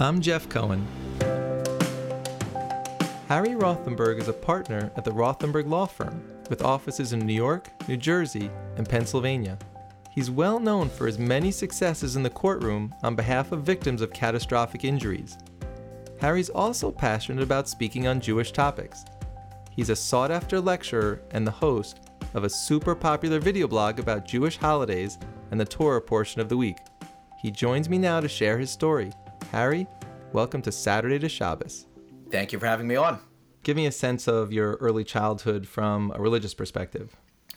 I'm Jeff Cohen. Harry Rothenberg is a partner at the Rothenberg Law Firm with offices in New York, New Jersey, and Pennsylvania. He's well known for his many successes in the courtroom on behalf of victims of catastrophic injuries. Harry's also passionate about speaking on Jewish topics. He's a sought after lecturer and the host of a super popular video blog about Jewish holidays and the Torah portion of the week. He joins me now to share his story. Harry, welcome to Saturday to Shabbos. Thank you for having me on. Give me a sense of your early childhood from a religious perspective.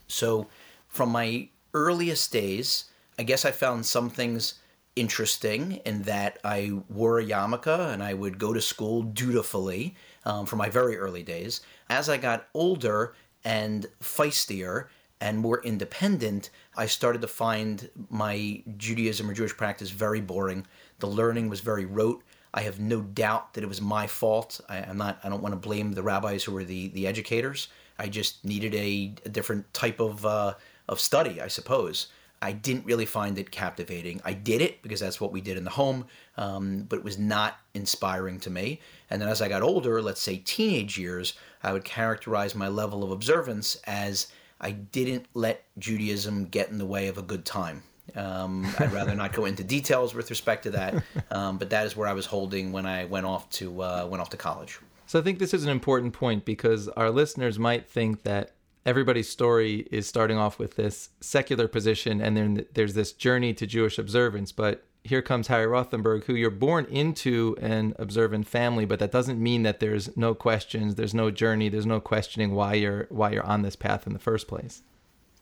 So, from my earliest days, I guess I found some things interesting in that I wore a yarmulke and I would go to school dutifully um, from my very early days. As I got older and feistier and more independent, I started to find my Judaism or Jewish practice very boring. The learning was very rote. I have no doubt that it was my fault. I, am not. I don't want to blame the rabbis who were the the educators. I just needed a, a different type of uh, of study, I suppose. I didn't really find it captivating. I did it because that's what we did in the home, um, but it was not inspiring to me. And then as I got older, let's say teenage years, I would characterize my level of observance as I didn't let Judaism get in the way of a good time. Um, I'd rather not go into details with respect to that, um, but that is where I was holding when I went off to uh, went off to college. So I think this is an important point because our listeners might think that everybody's story is starting off with this secular position and then there's this journey to Jewish observance, but here comes Harry Rothenberg, who you're born into an observant family, but that doesn't mean that there's no questions, there's no journey, there's no questioning why you're why you're on this path in the first place.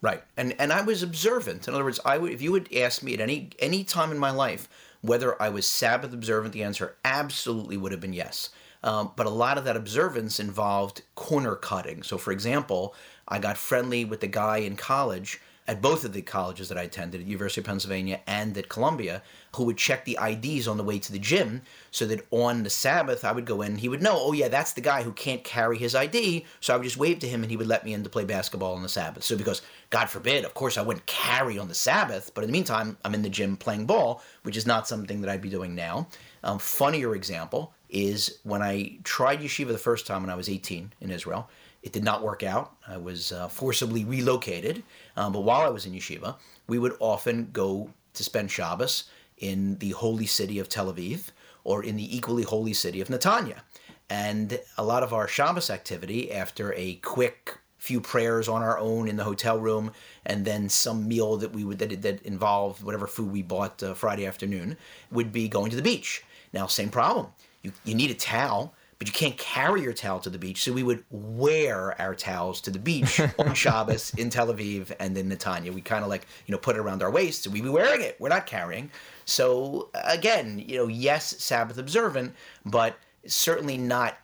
Right, and and I was observant. In other words, I would if you would ask me at any any time in my life whether I was Sabbath observant, the answer absolutely would have been yes. Um, but a lot of that observance involved corner cutting. So, for example, I got friendly with the guy in college at both of the colleges that I attended, at University of Pennsylvania and at Columbia, who would check the IDs on the way to the gym so that on the Sabbath I would go in and he would know, oh yeah, that's the guy who can't carry his ID. So I would just wave to him and he would let me in to play basketball on the Sabbath. So because God forbid, of course I wouldn't carry on the Sabbath, but in the meantime I'm in the gym playing ball, which is not something that I'd be doing now. Um, funnier example is when I tried yeshiva the first time when I was 18 in Israel. It did not work out. I was uh, forcibly relocated. Um, but while I was in yeshiva, we would often go to spend Shabbos in the holy city of Tel Aviv or in the equally holy city of Netanya. And a lot of our Shabbos activity, after a quick few prayers on our own in the hotel room, and then some meal that we would that, that involved whatever food we bought uh, Friday afternoon, would be going to the beach. Now, same problem. You you need a towel but you can't carry your towel to the beach. So we would wear our towels to the beach on Shabbos in Tel Aviv and in Netanya. We kind of like, you know, put it around our waist. So we'd be wearing it. We're not carrying. So again, you know, yes, Sabbath observant, but certainly not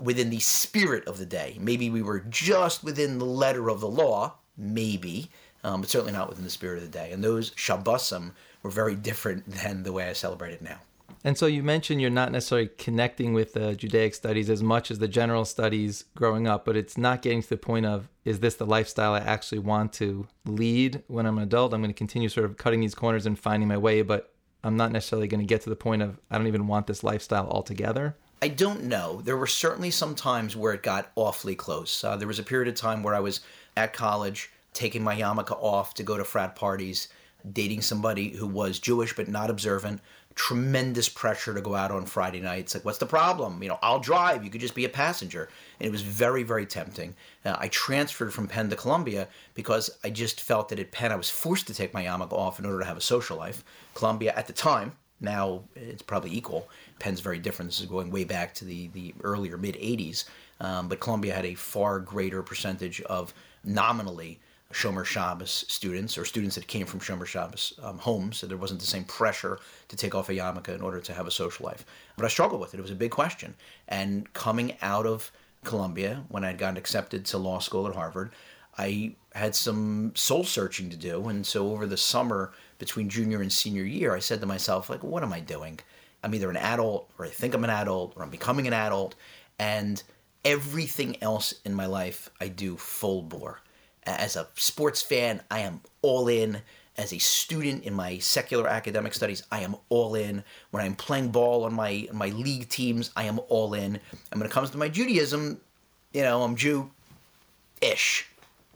within the spirit of the day. Maybe we were just within the letter of the law, maybe, um, but certainly not within the spirit of the day. And those Shabbosim were very different than the way I celebrate it now. And so you mentioned you're not necessarily connecting with the Judaic studies as much as the general studies growing up, but it's not getting to the point of is this the lifestyle I actually want to lead when I'm an adult? I'm going to continue sort of cutting these corners and finding my way, but I'm not necessarily going to get to the point of I don't even want this lifestyle altogether. I don't know. There were certainly some times where it got awfully close. Uh, there was a period of time where I was at college taking my yarmulke off to go to frat parties, dating somebody who was Jewish but not observant tremendous pressure to go out on Friday nights. Like, what's the problem? You know, I'll drive. You could just be a passenger. And it was very, very tempting. Uh, I transferred from Penn to Columbia because I just felt that at Penn I was forced to take my yarmulke off in order to have a social life. Columbia at the time, now it's probably equal. Penn's very different. This is going way back to the, the earlier mid 80s. Um, but Columbia had a far greater percentage of nominally Shomer Shabbos students or students that came from Shomer Shabbos um, homes, so there wasn't the same pressure to take off a yarmulke in order to have a social life. But I struggled with it. It was a big question. And coming out of Columbia, when I'd gotten accepted to law school at Harvard, I had some soul searching to do. And so over the summer between junior and senior year, I said to myself, like, what am I doing? I'm either an adult or I think I'm an adult or I'm becoming an adult. And everything else in my life I do full bore as a sports fan, I am all in. as a student in my secular academic studies, I am all in. When I'm playing ball on my my league teams, I am all in. And when it comes to my Judaism, you know, I'm Jew-ish.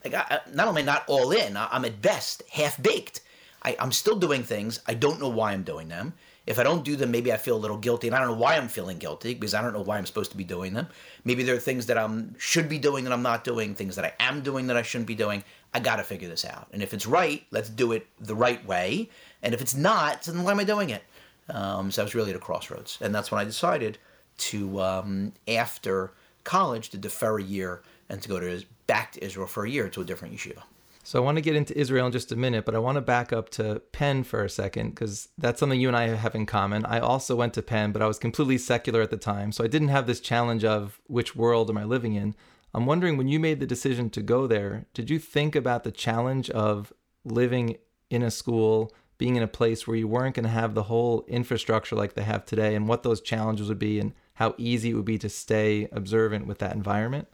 Like I, not only not all in, I'm at best half baked. I'm still doing things. I don't know why I'm doing them. If I don't do them, maybe I feel a little guilty, and I don't know why I'm feeling guilty because I don't know why I'm supposed to be doing them. Maybe there are things that I should be doing that I'm not doing, things that I am doing that I shouldn't be doing. I got to figure this out. And if it's right, let's do it the right way. And if it's not, then why am I doing it? Um, so I was really at a crossroads, and that's when I decided to, um, after college, to defer a year and to go to back to Israel for a year to a different yeshiva. So I want to get into Israel in just a minute, but I want to back up to Penn for a second because that's something you and I have in common. I also went to Penn, but I was completely secular at the time, so I didn't have this challenge of which world am I living in. I'm wondering when you made the decision to go there, did you think about the challenge of living in a school, being in a place where you weren't going to have the whole infrastructure like they have today, and what those challenges would be, and how easy it would be to stay observant with that environment?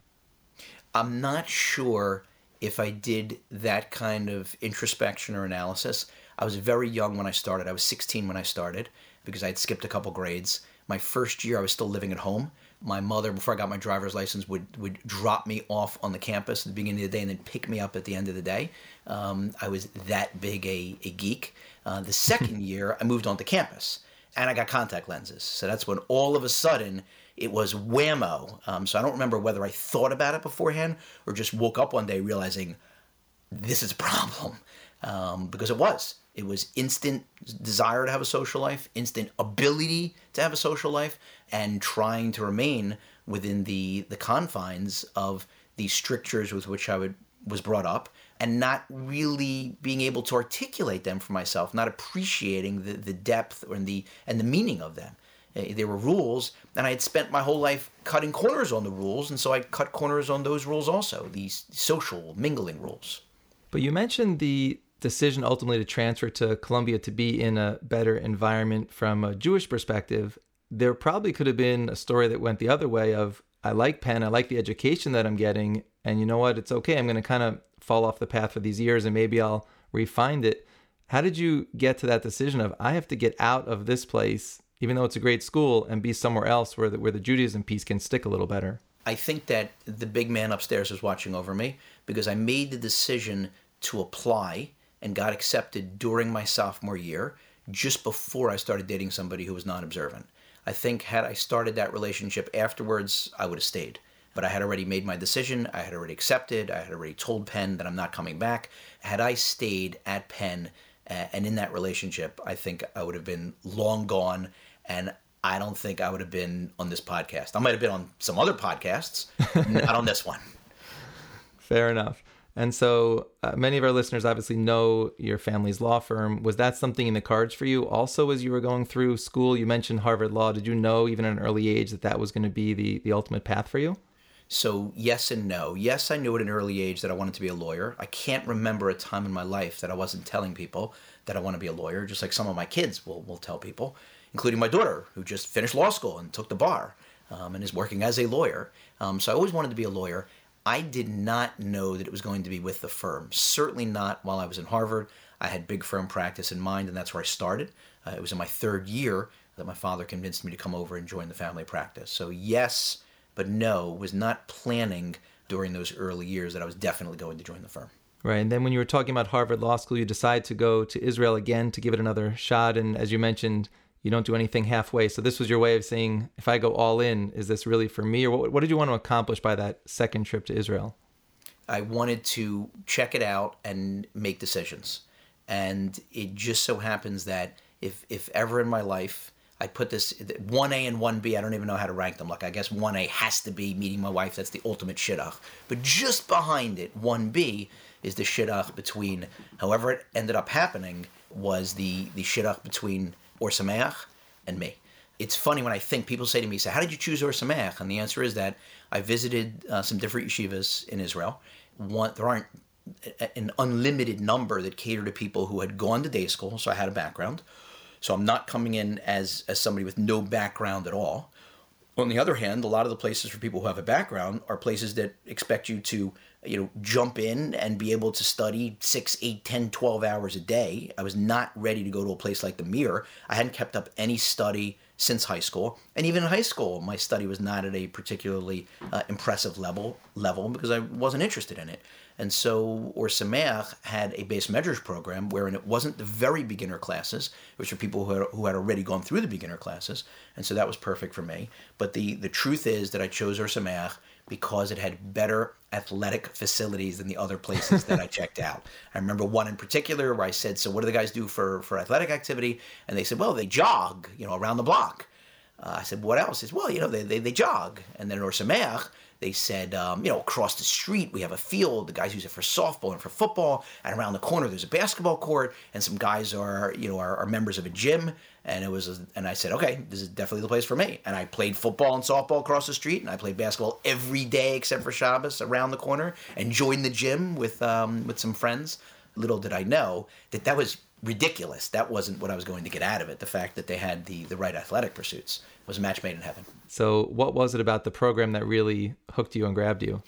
I'm not sure if I did that kind of introspection or analysis. I was very young when I started. I was 16 when I started because I had skipped a couple grades. My first year, I was still living at home. My mother, before I got my driver's license, would, would drop me off on the campus at the beginning of the day and then pick me up at the end of the day. Um, I was that big a, a geek. Uh, the second year, I moved onto campus and I got contact lenses. So that's when all of a sudden it was whammo. Um, so I don't remember whether I thought about it beforehand or just woke up one day realizing this is a problem um, because it was. It was instant desire to have a social life, instant ability to have a social life, and trying to remain within the the confines of the strictures with which I would was brought up, and not really being able to articulate them for myself, not appreciating the, the depth and the and the meaning of them. Eh, there were rules, and I had spent my whole life cutting corners on the rules, and so I cut corners on those rules also, these social mingling rules. But you mentioned the decision ultimately to transfer to Columbia to be in a better environment from a Jewish perspective. There probably could have been a story that went the other way of I like Penn, I like the education that I'm getting, and you know what, it's okay. I'm going to kind of fall off the path for these years and maybe I'll refine it. How did you get to that decision of I have to get out of this place even though it's a great school, and be somewhere else where the, where the Judaism piece can stick a little better? I think that the big man upstairs is watching over me because I made the decision to apply and got accepted during my sophomore year, just before I started dating somebody who was non observant. I think had I started that relationship afterwards, I would have stayed. But I had already made my decision. I had already accepted. I had already told Penn that I'm not coming back. Had I stayed at Penn uh, and in that relationship, I think I would have been long gone and I don't think I would have been on this podcast. I might have been on some other podcasts, not on this one. Fair enough. And so uh, many of our listeners obviously know your family's law firm. Was that something in the cards for you also as you were going through school? You mentioned Harvard Law. Did you know even at an early age that that was going to be the, the ultimate path for you? So, yes and no. Yes, I knew at an early age that I wanted to be a lawyer. I can't remember a time in my life that I wasn't telling people that I want to be a lawyer, just like some of my kids will, will tell people including my daughter, who just finished law school and took the bar um, and is working as a lawyer. Um, so I always wanted to be a lawyer. I did not know that it was going to be with the firm. Certainly not while I was in Harvard. I had big firm practice in mind, and that's where I started. Uh, it was in my third year that my father convinced me to come over and join the family practice. So, yes, but no, was not planning during those early years that I was definitely going to join the firm. Right. And then when you were talking about Harvard Law School, you decided to go to Israel again to give it another shot. And as you mentioned, you don't do anything halfway. So this was your way of saying, if I go all in, is this really for me? Or what, what did you want to accomplish by that second trip to Israel? I wanted to check it out and make decisions. And it just so happens that if, if ever in my life, I put this 1A and 1B, I don't even know how to rank them. Like, I guess 1A has to be meeting my wife. That's the ultimate shidduch. But just behind it, 1B is the shidduch between, however it ended up happening, was the, the shidduch between or Sameach and me. It's funny when I think people say to me, "So how did you choose Or Sameach?" And the answer is that I visited uh, some different yeshivas in Israel. One, there aren't an unlimited number that cater to people who had gone to day school, so I had a background. So I'm not coming in as as somebody with no background at all. On the other hand, a lot of the places for people who have a background are places that expect you to you know, jump in and be able to study six, eight, 10, 12 hours a day. I was not ready to go to a place like the Mir. I hadn't kept up any study since high school, and even in high school, my study was not at a particularly uh, impressive level level because I wasn't interested in it. And so Or Sameach had a base measures program wherein it wasn't the very beginner classes, which were people who had, who had already gone through the beginner classes, and so that was perfect for me. But the the truth is that I chose Or Sameach because it had better athletic facilities than the other places that I checked out. I remember one in particular where I said, "So what do the guys do for for athletic activity?" And they said, "Well, they jog, you know, around the block." Uh, I said, "What else?" Said, "Well, you know, they they, they jog." And then in Or Sameach, they said, um, you know, across the street we have a field. The guys use it for softball and for football. And around the corner there's a basketball court. And some guys are, you know, are, are members of a gym. And it was, and I said, okay, this is definitely the place for me. And I played football and softball across the street, and I played basketball every day except for Shabbos around the corner. And joined the gym with um, with some friends. Little did I know that that was ridiculous. That wasn't what I was going to get out of it. The fact that they had the the right athletic pursuits was a match made in heaven. So, what was it about the program that really hooked you and grabbed you?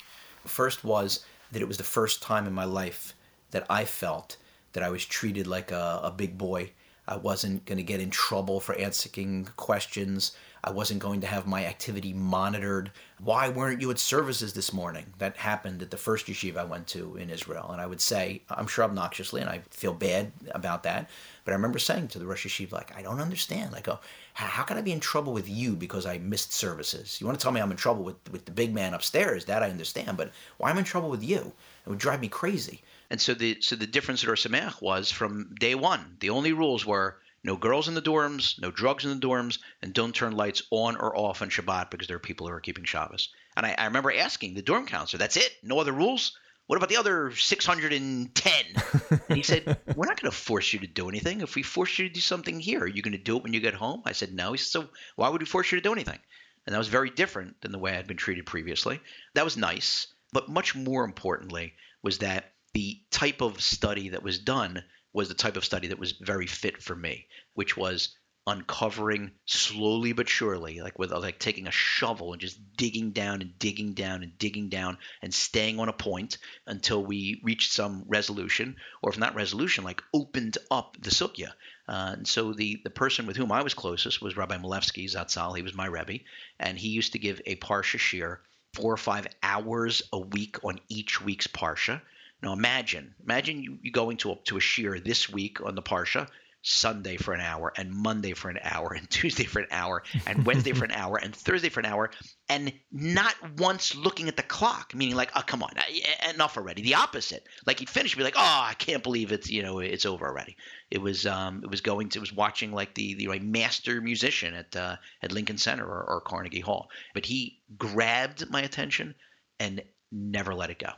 First was that it was the first time in my life that I felt that I was treated like a, a big boy. I wasn't going to get in trouble for answering questions. I wasn't going to have my activity monitored. Why weren't you at services this morning? That happened at the first yeshiva I went to in Israel. And I would say, I'm sure obnoxiously, and I feel bad about that, but I remember saying to the Rosh Yeshiva, like, I don't understand. I go, how can I be in trouble with you because I missed services? You want to tell me I'm in trouble with, with the big man upstairs? That I understand, but why am I in trouble with you? It would drive me crazy. And so the so the difference at Or Sameach was from day one. The only rules were no girls in the dorms, no drugs in the dorms, and don't turn lights on or off on Shabbat because there are people who are keeping Shabbos. And I, I remember asking the dorm counselor, "That's it? No other rules?" What about the other 610? and he said, We're not going to force you to do anything. If we force you to do something here, are you going to do it when you get home? I said, No. He said, So why would we force you to do anything? And that was very different than the way I'd been treated previously. That was nice. But much more importantly was that the type of study that was done was the type of study that was very fit for me, which was uncovering slowly but surely, like with like taking a shovel and just digging down and digging down and digging down and staying on a point until we reached some resolution, or if not resolution, like opened up the sugya. Uh, and so the the person with whom I was closest was Rabbi Milevsky Zatzal. He was my rebbe, and he used to give a parsha shiur four or five hours a week on each week's parsha. Now imagine, imagine you, you going to a, to a shiur this week on the parsha Sunday for an hour and Monday for an hour and Tuesday for an hour and Wednesday for an hour and Thursday for an hour and not once looking at the clock, meaning like, oh, come on, enough already. The opposite. Like he'd finish, be like, oh, I can't believe it's, you know, it's over already. It was, um, it was going to, it was watching like the, the like, master musician at, uh, at Lincoln Center or, or Carnegie Hall. But he grabbed my attention and never let it go.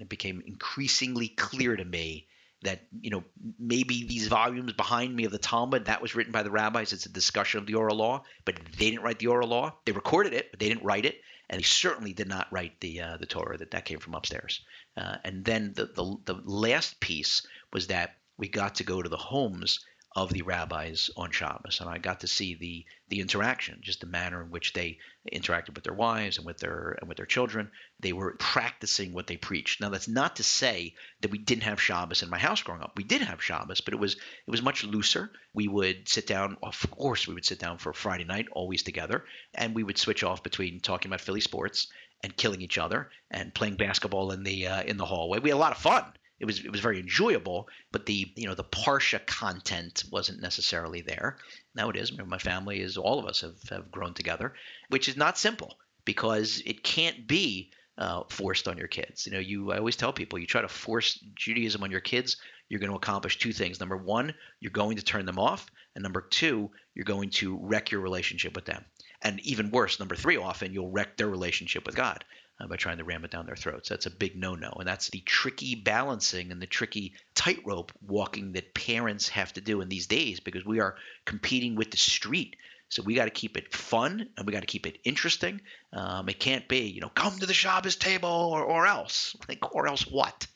It became increasingly clear to me that you know maybe these volumes behind me of the Talmud that was written by the rabbis. It's a discussion of the oral law, but they didn't write the oral law. They recorded it, but they didn't write it, and they certainly did not write the uh, the Torah. That that came from upstairs. Uh, and then the, the the last piece was that we got to go to the homes of the rabbis on Shabbos, and I got to see the the interaction, just the manner in which they interacted with their wives and with their and with their children. They were practicing what they preached. Now, that's not to say that we didn't have Shabbos in my house growing up. We did have Shabbos, but it was it was much looser. We would sit down. Of course, we would sit down for Friday night, always together, and we would switch off between talking about Philly sports and killing each other and playing basketball in the uh, in the hallway. We had a lot of fun it was it was very enjoyable, but the you know the parsha content wasn't necessarily there. Now it is. My family is all of us have, have grown together, which is not simple because it can't be uh, forced on your kids. You know, you I always tell people you try to force Judaism on your kids, you're going to accomplish two things. Number one, you're going to turn them off, and number two, you're going to wreck your relationship with them. And even worse, number three, often you'll wreck their relationship with God uh, by trying to ram it down their throats. That's a big no no. And that's the tricky balancing and the tricky tightrope walking that parents have to do in these days because we are competing with the street. So we got to keep it fun and we got to keep it interesting. Um, it can't be, you know, come to the Shabbos table or, or else. Like, or else what?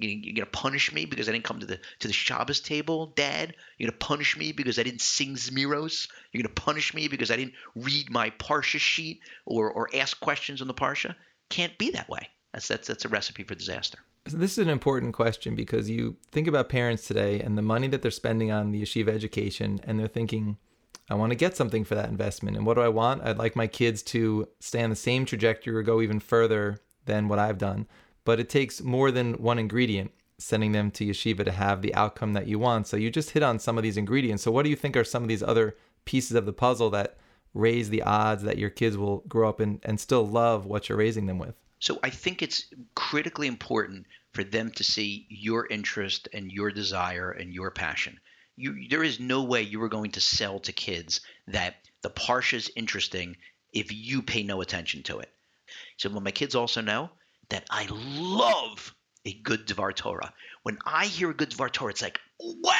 You, are gonna punish me because I didn't come to the to the Shabbos table, Dad. You're gonna punish me because I didn't sing Zmiros. You're gonna punish me because I didn't read my parsha sheet or or ask questions on the parsha can't be that way. That's that's that's a recipe for disaster. So this is an important question because you think about parents today and the money that they're spending on the yeshiva education, and they're thinking, I want to get something for that investment. And what do I want? I'd like my kids to stay on the same trajectory or go even further than what I've done. But it takes more than one ingredient sending them to yeshiva to have the outcome that you want. So you just hit on some of these ingredients. So what do you think are some of these other pieces of the puzzle that raise the odds that your kids will grow up and, and still love what you're raising them with? So I think it's critically important for them to see your interest and your desire and your passion you, there is no way you are going to sell to kids that the parsha is interesting if you pay no attention to it. So when my kids also know that I love a good Dvar Torah. When I hear a good Dvar Torah, it's like, wow,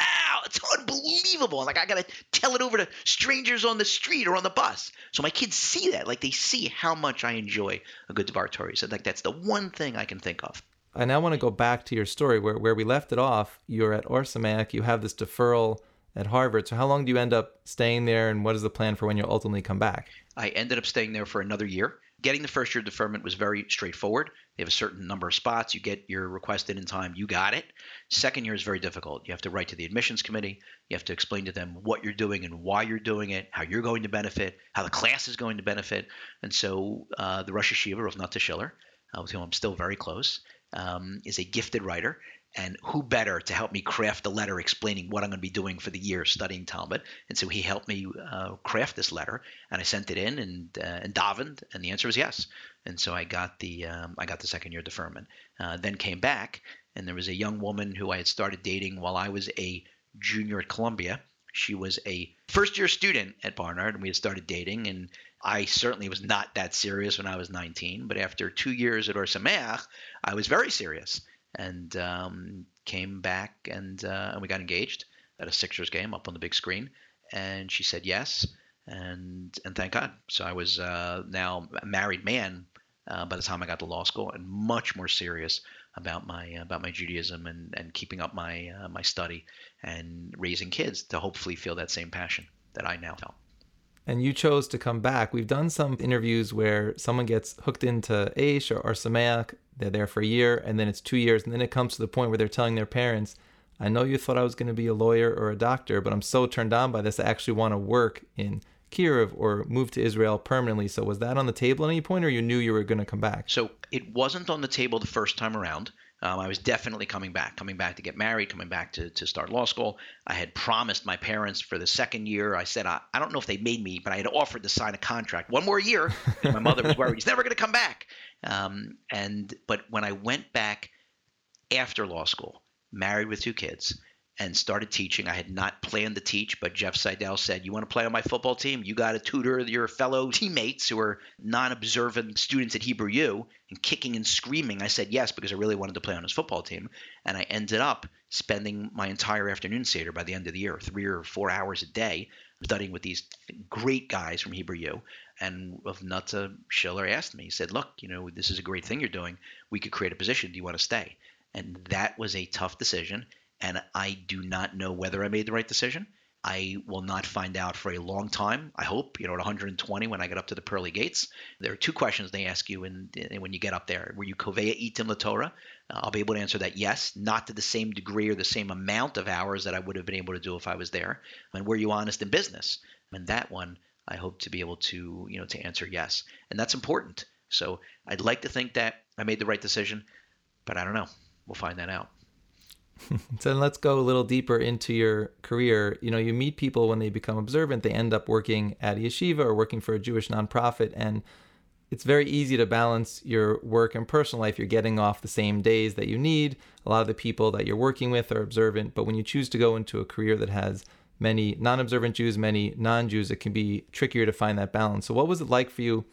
it's unbelievable. Like I gotta tell it over to strangers on the street or on the bus. So my kids see that, like they see how much I enjoy a good Dvar Torah. So like that's the one thing I can think of. I now want to go back to your story where, where we left it off. You're at Ohr you have this deferral at Harvard. So how long do you end up staying there and what is the plan for when you'll ultimately come back? I ended up staying there for another year. Getting the first year deferment was very straightforward. They have a certain number of spots. You get your request in in time. You got it. Second year is very difficult. You have to write to the admissions committee. You have to explain to them what you're doing and why you're doing it, how you're going to benefit, how the class is going to benefit. And so uh, the Rosh Yeshiva of Nota Schiller, uh, with whom I'm still very close, um, is a gifted writer. And who better to help me craft a letter explaining what I'm going to be doing for the year studying Talmud? And so he helped me uh, craft this letter, and I sent it in and uh, and davened, and the answer was yes. And so I got the um, I got the second year deferment. Uh, then came back, and there was a young woman who I had started dating while I was a junior at Columbia. She was a first year student at Barnard, and we had started dating. And I certainly was not that serious when I was 19, but after two years at Ohr Somayach, I was very serious and um, came back and, uh, and we got engaged at a Sixers game up on the big screen. And she said yes, and and thank God. So I was uh, now a married man uh, by the time I got to law school, and much more serious about my about my Judaism and, and keeping up my uh, my study and raising kids to hopefully feel that same passion that I now feel and you chose to come back. We've done some interviews where someone gets hooked into Aish or, or they're there for a year, and then it's two years, and then it comes to the point where they're telling their parents, I know you thought I was going to be a lawyer or a doctor, but I'm so turned on by this, I actually want to work in Kiruv or move to Israel permanently. So was that on the table at any point, or you knew you were going to come back? So it wasn't on the table the first time around. Um, I was definitely coming back, coming back to get married, coming back to, to start law school. I had promised my parents for the second year. I said, I, I don't know if they made me, but I had offered to sign a contract one more year. My mother was worried he's never going to come back. Um, and but when I went back after law school, married with two kids, and started teaching. I had not planned to teach, but Jeff Seidel said, You want to play on my football team? You got to tutor your fellow teammates who are non observant students at Hebrew U and kicking and screaming. I said yes because I really wanted to play on his football team. And I ended up spending my entire afternoon Seder by the end of the year, three or four hours a day, studying with these great guys from Hebrew U. And of Nota Schiller asked me, he said, Look, you know, this is a great thing you're doing. We could create a position. Do you want to stay? And that was a tough decision and I do not know whether I made the right decision. I will not find out for a long time. I hope, you know, at 120 when I get up to the pearly gates. There are two questions they ask you in, in when you get up there. Were you Koveya Itim Torah? Uh, I'll be able to answer that yes, not to the same degree or the same amount of hours that I would have been able to do if I was there. And were you honest in business? And that one, I hope to be able to, you know, to answer yes. And that's important. So I'd like to think that I made the right decision, but I don't know. We'll find that out. so let's go a little deeper into your career. You know, you meet people when they become observant, they end up working at a yeshiva or working for a Jewish nonprofit. And it's very easy to balance your work and personal life. You're getting off the same days that you need. A lot of the people that you're working with are observant. But when you choose to go into a career that has many non observant Jews, many non Jews, it can be trickier to find that balance. So, what was it like for you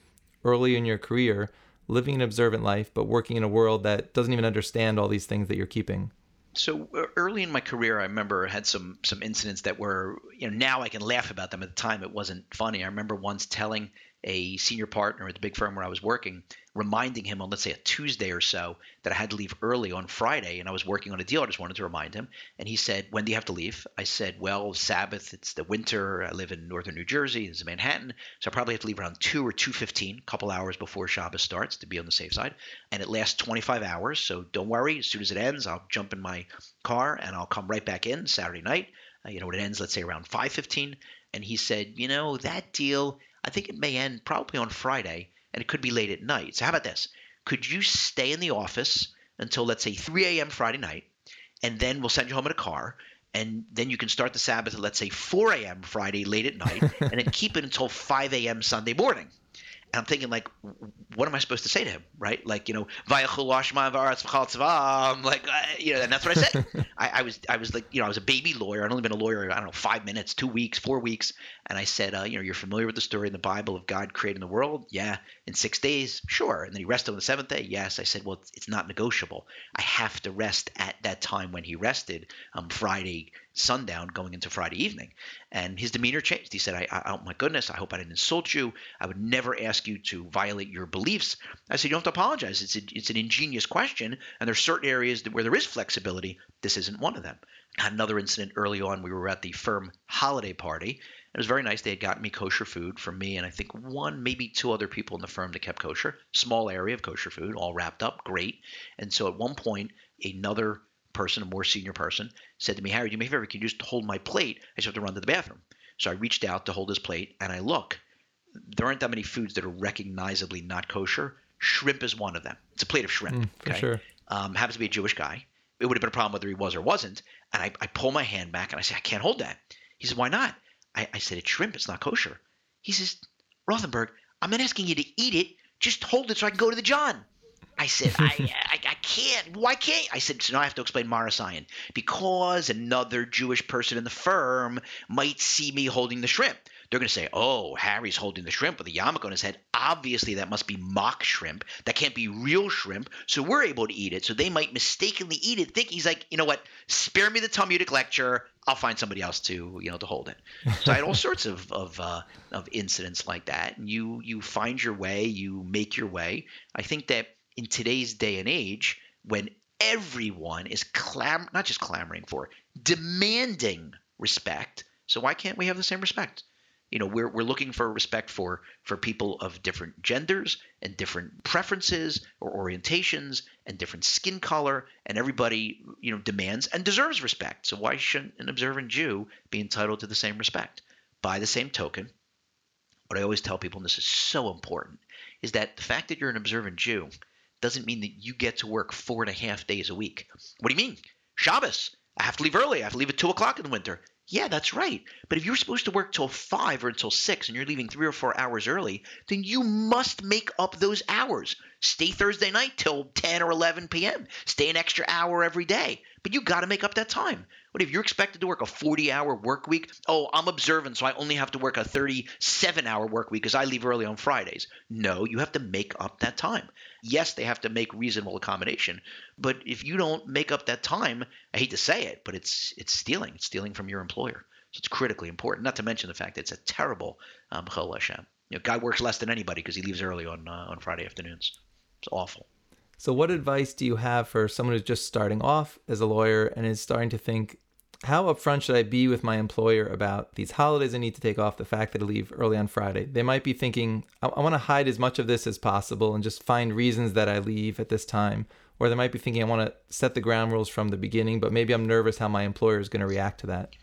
early in your career, living an observant life, but working in a world that doesn't even understand all these things that you're keeping? So uh, early in my career, I remember I had some some incidents that were you know now I can laugh about them. At the time, it wasn't funny. I remember once telling a senior partner at the big firm where I was working, reminding him on, let's say, a Tuesday or so that I had to leave early on Friday and I was working on a deal. I just wanted to remind him. And he said, When do you have to leave? I said, Well, Sabbath, it's the winter. I live in northern New Jersey. Is Manhattan. So I probably have to leave around 2 or 2.15, a couple hours before Shabbos starts to be on the safe side. And it lasts 25 hours. So don't worry. As soon as it ends, I'll jump in my car and I'll come right back in Saturday night. Uh, you know, when it ends, let's say around 5.15. And he said, You know, that deal, I think it may end probably on Friday and it could be late at night. So how about this? Could you stay in the office until let's say 3 a.m. Friday night, and then we'll send you home in a car, and then you can start the Sabbath at let's say 4 a.m. Friday late at night, and then keep it until 5 a.m. Sunday morning. And I'm thinking, like, what am I supposed to say to him, right? Like, you know, I'm like, uh, you know, and that's what I said. I, I, was, I was like, you know, I was a baby lawyer. I'd only been a lawyer, I don't know, five minutes, two weeks, four weeks. And I said, uh, you know, you're familiar with the story in the Bible of God creating the world? Yeah. In six days? Sure. And then he rested on the seventh day? Yes. I said, well, it's, not negotiable. I have to rest at that time when he rested, um, Friday sundown going into Friday evening. And his demeanor changed. He said, I, I, oh my goodness, I hope I didn't insult you. I would never ask you to violate your beliefs. I said, you don't have to apologize. It's, a, it's an ingenious question. And there's certain areas where there is flexibility. This isn't one of them. Had another incident early on. We were at the firm holiday party. It was very nice. They had gotten me kosher food for me and I think one, maybe two other people in the firm that kept kosher. Small area of kosher food, all wrapped up, great. And so at one point, another person, a more senior person, said to me, Harry, do me a favor, can you just hold my plate? I just have to run to the bathroom. So I reached out to hold his plate and I look. There aren't that many foods that are recognizably not kosher. Shrimp is one of them. It's a plate of shrimp. Mm, for okay? sure. Um, happens to be a Jewish guy. It would have been a problem whether he was or wasn't. And I, I pull my hand back and I say, I can't hold that. He said, Why not? I, I said, It's shrimp. It's not kosher. He says, Rothenberg, I'm not asking you to eat it. Just hold it so I can go to the John. I said, I, I, I, can't. Why can't? I said, so now I have to explain maras ayin because another Jewish person in the firm might see me holding the shrimp. They're going to say, oh, Harry's holding the shrimp with a yarmulke on his head. Obviously, that must be mock shrimp. That can't be real shrimp. So we're able to eat it. So they might mistakenly eat it, think he's like, you know what? Spare me the Talmudic lecture. I'll find somebody else to, you know, to hold it. So I had all sorts of of, uh, of incidents like that. And you you find your way. You make your way. I think that in today's day and age when everyone is clam not just clamoring for demanding respect so why can't we have the same respect you know we're, we're looking for respect for for people of different genders and different preferences or orientations and different skin color and everybody you know demands and deserves respect so why shouldn't an observant jew be entitled to the same respect by the same token what i always tell people and this is so important is that the fact that you're an observant jew doesn't mean that you get to work four and a half days a week. What do you mean? Shabbos. I have to leave early. I have to leave at two o'clock in the winter. Yeah, that's right. But if you're supposed to work till five or until six and you're leaving three or four hours early, then you must make up those hours. Stay Thursday night till 10 or 11 p.m. Stay an extra hour every day. But you got to make up that time. What if you're expected to work a 40 hour work week? Oh, I'm observant, so I only have to work a 37 hour work week because I leave early on Fridays. No, you have to make up that time. Yes, they have to make reasonable accommodation, but if you don't make up that time, I hate to say it, but it's it's stealing. It's stealing from your employer. So it's critically important. Not to mention the fact that it's a terrible um, Hashem. You know, guy works less than anybody because he leaves early on uh, on Friday afternoons. It's awful. So, what advice do you have for someone who's just starting off as a lawyer and is starting to think, how upfront should I be with my employer about these holidays I need to take off, the fact that I leave early on Friday? They might be thinking, I, I want to hide as much of this as possible and just find reasons that I leave at this time. Or they might be thinking, I want to set the ground rules from the beginning, but maybe I'm nervous how my employer is going to react to that.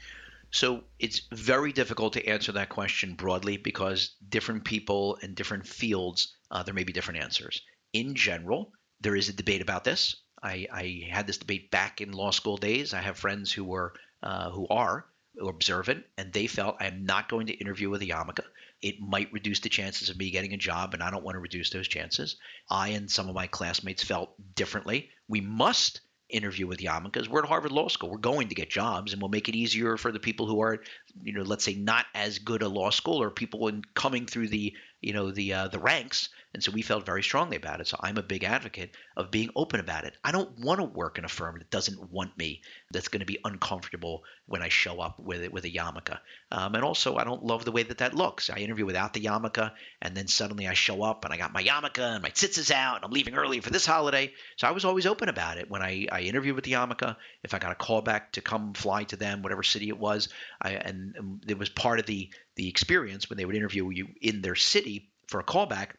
So it's very difficult to answer that question broadly because different people in different fields, uh, there may be different answers. In general, there is a debate about this. I, I, had this debate back in law school days. I have friends who were uh, who are observant, and they felt I am not going to interview with a yarmulke. It might reduce the chances of me getting a job, and I don't want to reduce those chances. I and some of my classmates felt differently. We must interview with yarmulkes. We're at Harvard Law School. We're going to get jobs, and we'll make it easier for the people who are you know, let's say not as good a law school or people in, coming through the you know the uh, the ranks. And so we felt very strongly about it. So i'm a big advocate of being open about it. I don't want to work in a firm that doesn't want me that's going to be uncomfortable when i show up with it with a yarmulke. Um, and also i don't love the way that that looks. I interview without the yarmulke and then suddenly i show up and i got my yarmulke and my tzitzis out and i'm leaving early for this holiday. So i was always open about it. When i, I interviewed with the yarmulke if i got a call back to come fly to them whatever city it was I, and, and it was part of the the experience when they would interview you in their city for a callback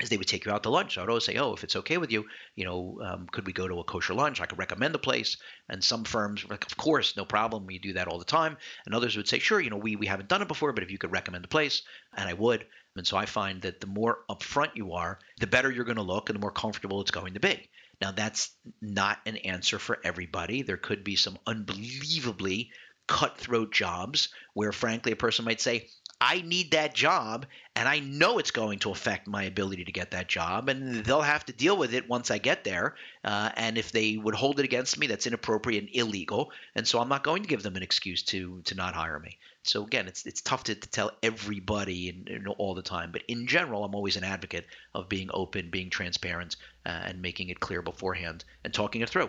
is they would take you out to lunch. So I'd always say, oh, if it's okay with you, you know, um, could we go to a kosher lunch? I could recommend the place. And some firms were like, of course, no problem. We do that all the time. And others would say, sure, you know, we, we haven't done it before, but if you could recommend the place, and I would. And so I find that the more upfront you are, the better you're going to look and the more comfortable it's going to be. Now, that's not an answer for everybody. There could be some unbelievably cutthroat jobs where, frankly, a person might say, I need that job and I know it's going to affect my ability to get that job and they'll have to deal with it once I get there. Uh, and if they would hold it against me, that's inappropriate and illegal. And so I'm not going to give them an excuse to to not hire me. So again, it's it's tough to, to tell everybody and, all the time, but in general, I'm always an advocate of being open, being transparent, uh, and making it clear beforehand and talking it through.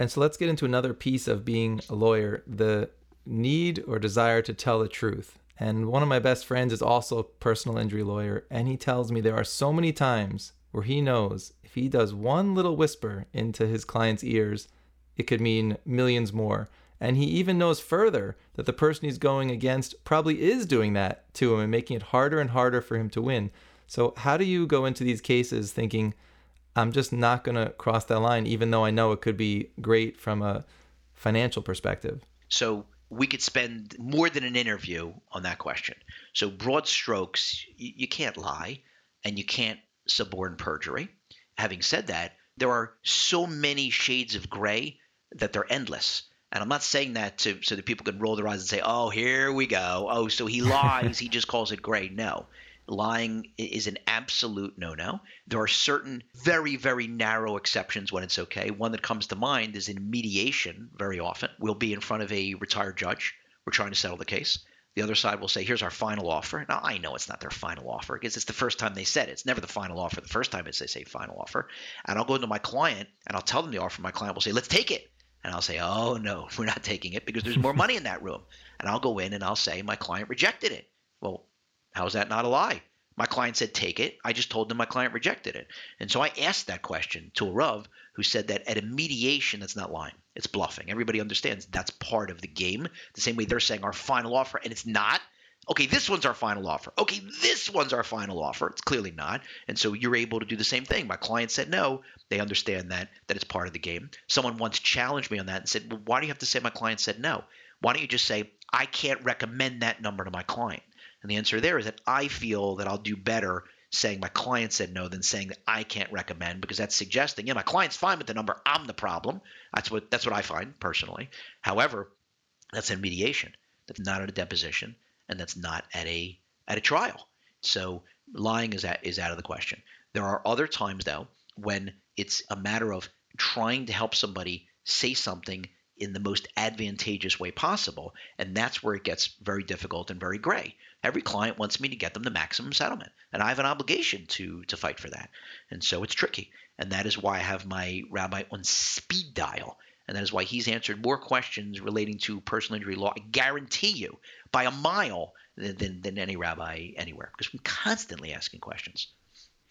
And so let's get into another piece of being a lawyer: the need or desire to tell the truth. And one of my best friends is also a personal injury lawyer, and he tells me there are so many times where he knows if he does one little whisper into his client's ears, it could mean millions more. And he even knows further that the person he's going against probably is doing that to him and making it harder and harder for him to win. So, how do you go into these cases thinking, I'm just not going to cross that line, even though I know it could be great from a financial perspective? So, we could spend more than an interview on that question. So, broad strokes, you, you can't lie and you can't suborn perjury. Having said that, there are so many shades of gray that they're endless. And I'm not saying that to so that people can roll their eyes and say, "Oh, here we go. Oh, so he lies. he just calls it gray." No, lying is an absolute no-no. There are certain very very narrow exceptions when it's okay. One that comes to mind is in mediation. Very often, we'll be in front of a retired judge. We're trying to settle the case. The other side will say, "Here's our final offer." Now I know it's not their final offer because it's the first time they said it. It's never the final offer. The first time it's they say final offer, and I'll go to my client and I'll tell them the offer. My client will say, "Let's take it." And I'll say, oh, no, we're not taking it because there's more money in that room. And I'll go in and I'll say, my client rejected it. Well, how is that not a lie? My client said, take it. I just told them my client rejected it. And so I asked that question to a Rav who said that at a mediation, that's not lying. It's bluffing. Everybody understands that's part of the game. The same way they're saying our final offer, and it's not. Okay, this one's our final offer. Okay, this one's our final offer. It's clearly not. And so you're able to do the same thing. My client said no. They understand that that it's part of the game. Someone once challenged me on that and said, "Well, why do you have to say my client said no? Why don't you just say I can't recommend that number to my client?" And the answer there is that I feel that I'll do better saying my client said no than saying that I can't recommend because that's suggesting, yeah, my client's fine with the number, I'm the problem. That's what that's what I find personally. However, that's in mediation. That's not at a deposition and that's not at a at a trial. So lying is at, is out of the question. There are other times though when it's a matter of trying to help somebody say something in the most advantageous way possible. And that's where it gets very difficult and very gray. Every client wants me to get them the maximum settlement, and I have an obligation to to fight for that. And so it's tricky. And that is why I have my rabbi on speed dial. And that is why he's answered more questions relating to personal injury law, I guarantee you, by a mile than, than, than any rabbi anywhere, because we're constantly asking questions.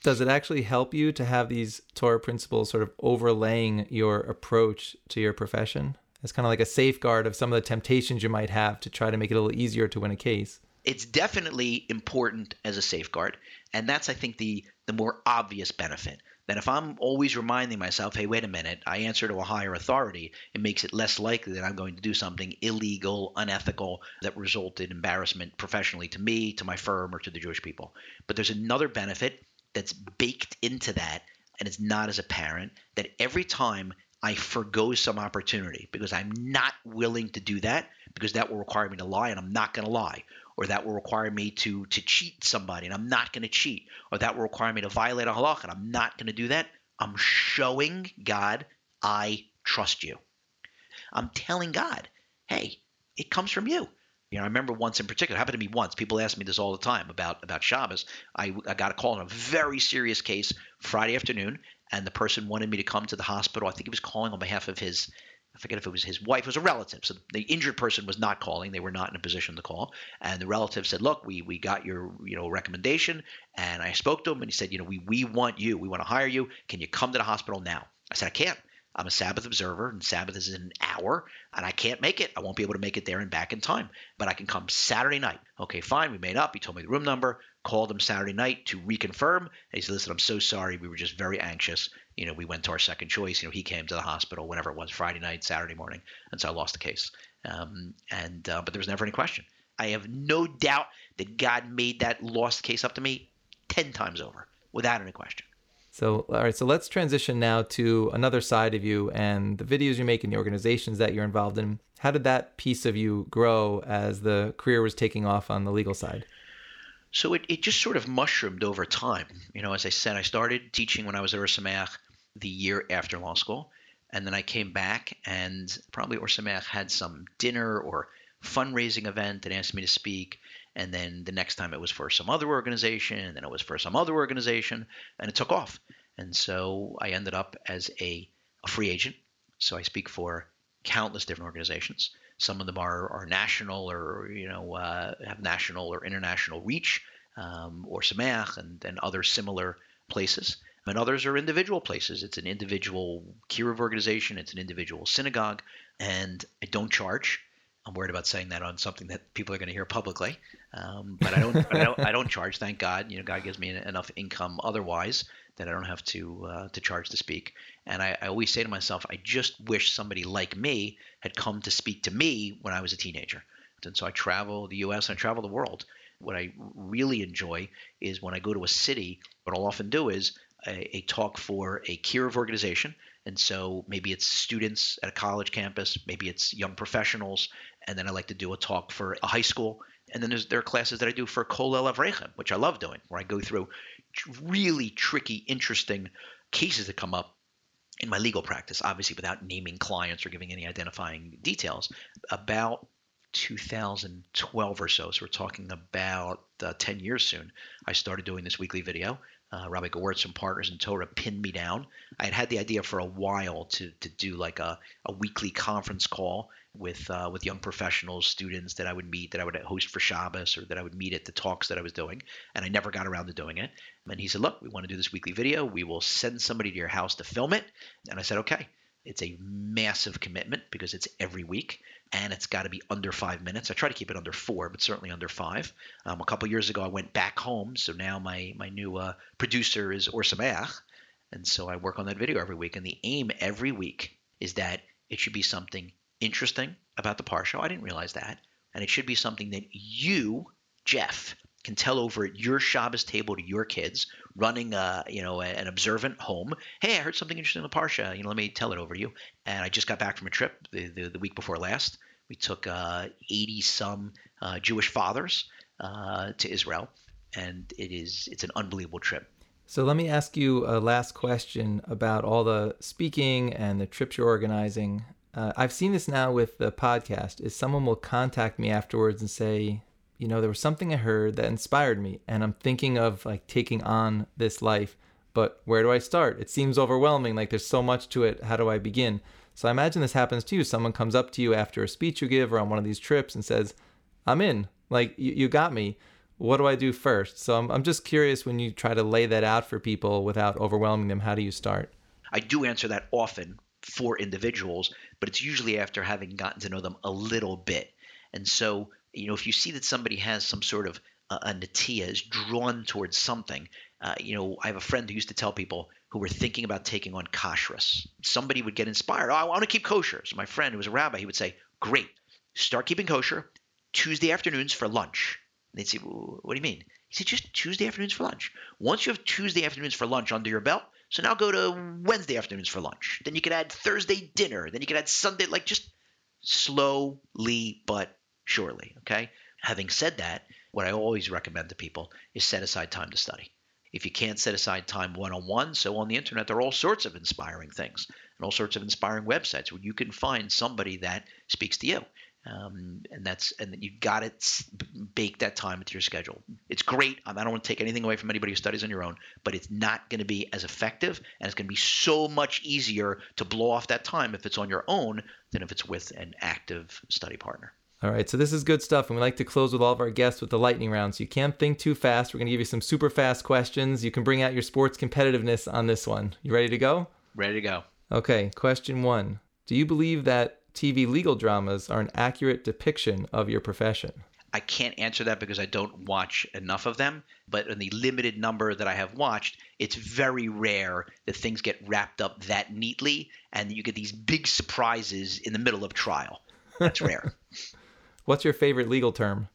Does it actually help you to have these Torah principles sort of overlaying your approach to your profession? It's kind of like a safeguard of some of the temptations you might have to try to make it a little easier to win a case. It's definitely important as a safeguard, and that's I think the the more obvious benefit. That if I'm always reminding myself, hey, wait a minute, I answer to a higher authority, it makes it less likely that I'm going to do something illegal, unethical, that resulted in embarrassment professionally to me, to my firm, or to the Jewish people. But there's another benefit that's baked into that, and it's not as apparent, that every time I forego some opportunity because I'm not willing to do that because that will require me to lie and I'm not going to lie or that will require me to to cheat somebody and I'm not going to cheat or that will require me to violate a halach and I'm not going to do that. I'm showing God I trust you. I'm telling God, "Hey, it comes from you. You know, I remember once in particular, happened to me once. People ask me this all the time about about Shabbos. I, I got a call in a very serious case Friday afternoon, and the person wanted me to come to the hospital. I think he was calling on behalf of his I forget if it was his wife, it was a relative. So the injured person was not calling; they were not in a position to call. And the relative said, "Look, we we got your you know recommendation." And I spoke to him, and he said, "You know, we we want you. We want to hire you. Can you come to the hospital now?" I said, "I can't. I'm a Sabbath observer, and Sabbath is in an hour, and I can't make it. I won't be able to make it there and back in time, but I can come Saturday night. Okay, fine. We made up. He told me the room number. Called him Saturday night to reconfirm. And he said, "Listen, I'm so sorry. We were just very anxious you know, we went to our second choice. You know, he came to the hospital whenever it was, Friday night, Saturday morning, and so I lost the case. Um, and uh, but there was never any question. I have no doubt that God made that lost case up to me ten times over, without any question. So, all right, so let's transition now to another side of you and the videos you make and the organizations that you're involved in. How did that piece of you grow as the career was taking off on the legal side? So it, it just sort of mushroomed over time. You know, as I said, I started teaching when I was at Ohr the year after law school. And then I came back, and probably Ohr had some dinner or fundraising event and asked me to speak. And then the next time it was for some other organization, and then it was for some other organization, and it took off. And so I ended up as a, a free agent. So I speak for countless different organizations. Some of them are, are national or you know uh, have national or international reach, um, Ohr Somayach and, and other similar places and others are individual places. It's an individual kiruv organization, it's an individual synagogue, and I don't charge. I'm worried about saying that on something that people are going to hear publicly, um, but I don't, I don't, I don't charge. Thank God, you know, God gives me enough income otherwise that I don't have to uh, to charge to speak. And I, I always say to myself, I just wish somebody like me had come to speak to me when I was a teenager. And so I travel the U.S. and I travel the world. What I really enjoy is when I go to a city. What I'll often do is a, a talk for a kiruv organization. And so maybe it's students at a college campus, maybe it's young professionals, and then I like to do a talk for a high school. And then there are classes that I do for Kolel Avrechem, which I love doing, where I go through really tricky, interesting cases that come up in my legal practice, obviously without naming clients or giving any identifying details. About 2012 or so, so we're talking about uh, 10 years soon, I started doing this weekly video uh, Rabbi Gewirtz and Partners in Torah pinned me down. I had had the idea for a while to to do like a, a weekly conference call with uh, with young professionals, students that I would meet, that I would host for Shabbos, or that I would meet at the talks that I was doing, and I never got around to doing it. And he said, "Look, we want to do this weekly video. We will send somebody to your house to film it." And I said, "Okay." It's a massive commitment because it's every week and it's got to be under five minutes. I try to keep it under four, but certainly under five. Um, a couple years ago, I went back home, so now my my new uh, producer is Somayach, and so I work on that video every week. And the aim every week is that it should be something interesting about the parsha. I didn't realize that, and it should be something that you, Jeff, can tell over at your Shabbos table to your kids, running a, you know an observant home. Hey, I heard something interesting in the parsha. You know, let me tell it over to you. And I just got back from a trip the, the, the week before last. We took 80 uh, some uh, Jewish fathers uh, to Israel, and it is it's an unbelievable trip. So let me ask you a last question about all the speaking and the trips you're organizing. Uh, I've seen this now with the podcast. Is someone will contact me afterwards and say, you know, there was something I heard that inspired me, and I'm thinking of like taking on this life. But where do I start? It seems overwhelming. Like there's so much to it. How do I begin? So I imagine this happens to you. Someone comes up to you after a speech you give or on one of these trips and says, I'm in. Like, you, you got me. What do I do first? So I'm, I'm just curious when you try to lay that out for people without overwhelming them, how do you start? I do answer that often for individuals, but it's usually after having gotten to know them a little bit. And so you know, if you see that somebody has some sort of uh, a natia is drawn towards something, uh, you know, I have a friend who used to tell people who were thinking about taking on kashrus. Somebody would get inspired. Oh, I want to keep kosher. So my friend, who was a rabbi, he would say, "Great, start keeping kosher Tuesday afternoons for lunch." And they'd say, "What do you mean?" He said, "Just Tuesday afternoons for lunch. Once you have Tuesday afternoons for lunch under your belt, so now go to Wednesday afternoons for lunch. Then you could add Thursday dinner. Then you could add Sunday. Like just slowly but surely. Okay. Having said that, what I always recommend to people is set aside time to study. If you can't set aside time one on one, so on the internet, there are all sorts of inspiring things and all sorts of inspiring websites where you can find somebody that speaks to you. Um, and that's and you got to bake that time into your schedule. It's great. I don't want to take anything away from anybody who studies on your own, but it's not going to be as effective, and it's going to be so much easier to blow off that time if it's on your own than if it's with an active study partner. All right, so this is good stuff, and we like to close with all of our guests with the lightning round. So you can't think too fast. We're going to give you some super fast questions. You can bring out your sports competitiveness on this one. You ready to go? Ready to go. Okay, question one Do you believe that TV legal dramas are an accurate depiction of your profession? I can't answer that because I don't watch enough of them. But in the limited number that I have watched, it's very rare that things get wrapped up that neatly and you get these big surprises in the middle of trial. That's rare. What's your favorite legal term?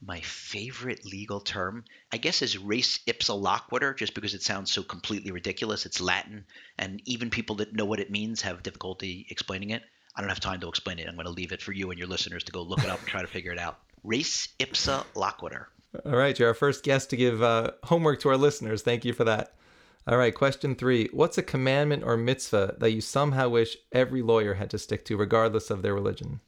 My favorite legal term, I guess, is res ipsa loquitur, just because it sounds so completely ridiculous. It's Latin, and even people that know what it means have difficulty explaining it. I don't have time to explain it. I'm going to leave it for you and your listeners to go look it up and try to figure it out. Res ipsa loquitur. All right, you're our first guest to give uh, homework to our listeners. Thank you for that. All right, question three. What's a commandment or mitzvah that you somehow wish every lawyer had to stick to, regardless of their religion?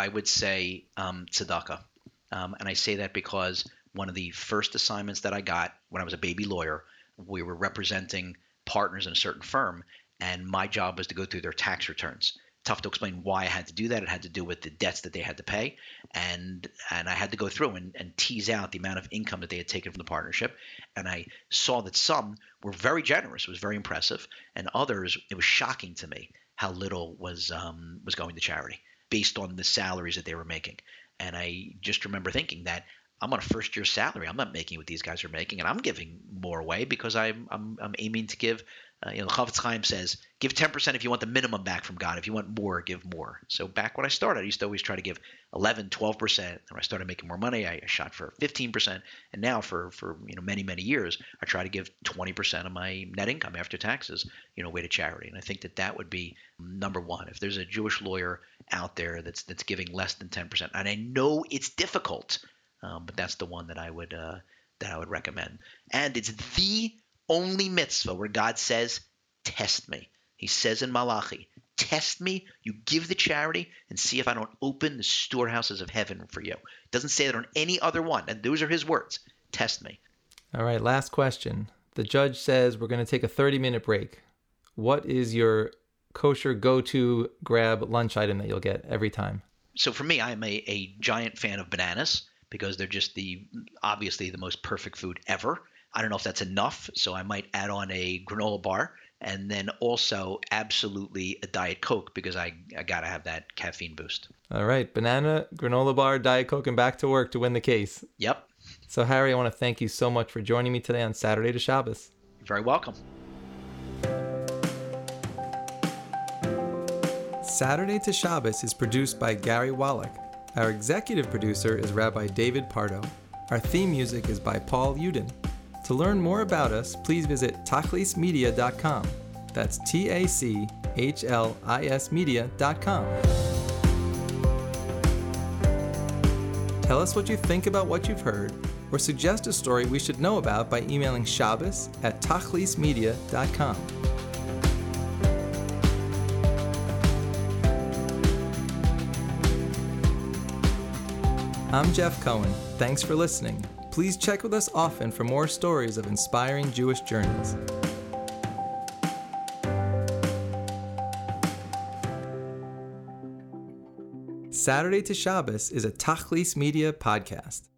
I would say um, tzedakah. Um, and I say that because one of the first assignments that I got when I was a baby lawyer, we were representing partners in a certain firm, and my job was to go through their tax returns. Tough to explain why I had to do that. It had to do with the debts that they had to pay, and and I had to go through and, and tease out the amount of income that they had taken from the partnership. And I saw that some were very generous, it was very impressive, and others it was shocking to me how little was um, was going to charity based on the salaries that they were making. And I just remember thinking that I'm on a first year salary. I'm not making what these guys are making, and I'm giving more away because I'm I'm, I'm aiming to give. Uh, you know, Chofetz Chaim says, give 10% if you want the minimum back from God. If you want more, give more. So back when I started, I used to always try to give 11, 12%. And when I started making more money, I shot for 15%. And now for, for you know many, many years, I try to give 20% of my net income after taxes, you know, away to charity. And I think that that would be number one. If there's a Jewish lawyer out there that's that's giving less than 10%, and I know it's difficult – um, but that's the one that I would uh, that I would recommend. And it's the only mitzvah where God says, "Test me." He says in Malachi, "Test me." You give the charity and see if I don't open the storehouses of heaven for you. It doesn't say that on any other one, and those are His words. Test me. All right. Last question. The judge says we're going to take a 30-minute break. What is your kosher go-to grab lunch item that you'll get every time? So for me, I'm a, a giant fan of bananas because they're just the obviously the most perfect food ever. I don't know if that's enough, so I might add on a granola bar and then also absolutely a diet coke because I, I gotta have that caffeine boost. All right, banana, granola bar, diet coke, and back to work to win the case. Yep. So Harry, I want to thank you so much for joining me today on Saturday to Shabbos. You're very welcome. Saturday to Shabbos is produced by Gary Wallach our executive producer is Rabbi David Pardo. Our theme music is by Paul Uden. To learn more about us, please visit tachlismedia.com. That's T A C H L I S media.com. Tell us what you think about what you've heard, or suggest a story we should know about by emailing Shabbos at tachlismedia.com. I'm Jeff Cohen. Thanks for listening. Please check with us often for more stories of inspiring Jewish journeys. Saturday to Shabbos is a Tachlis Media podcast.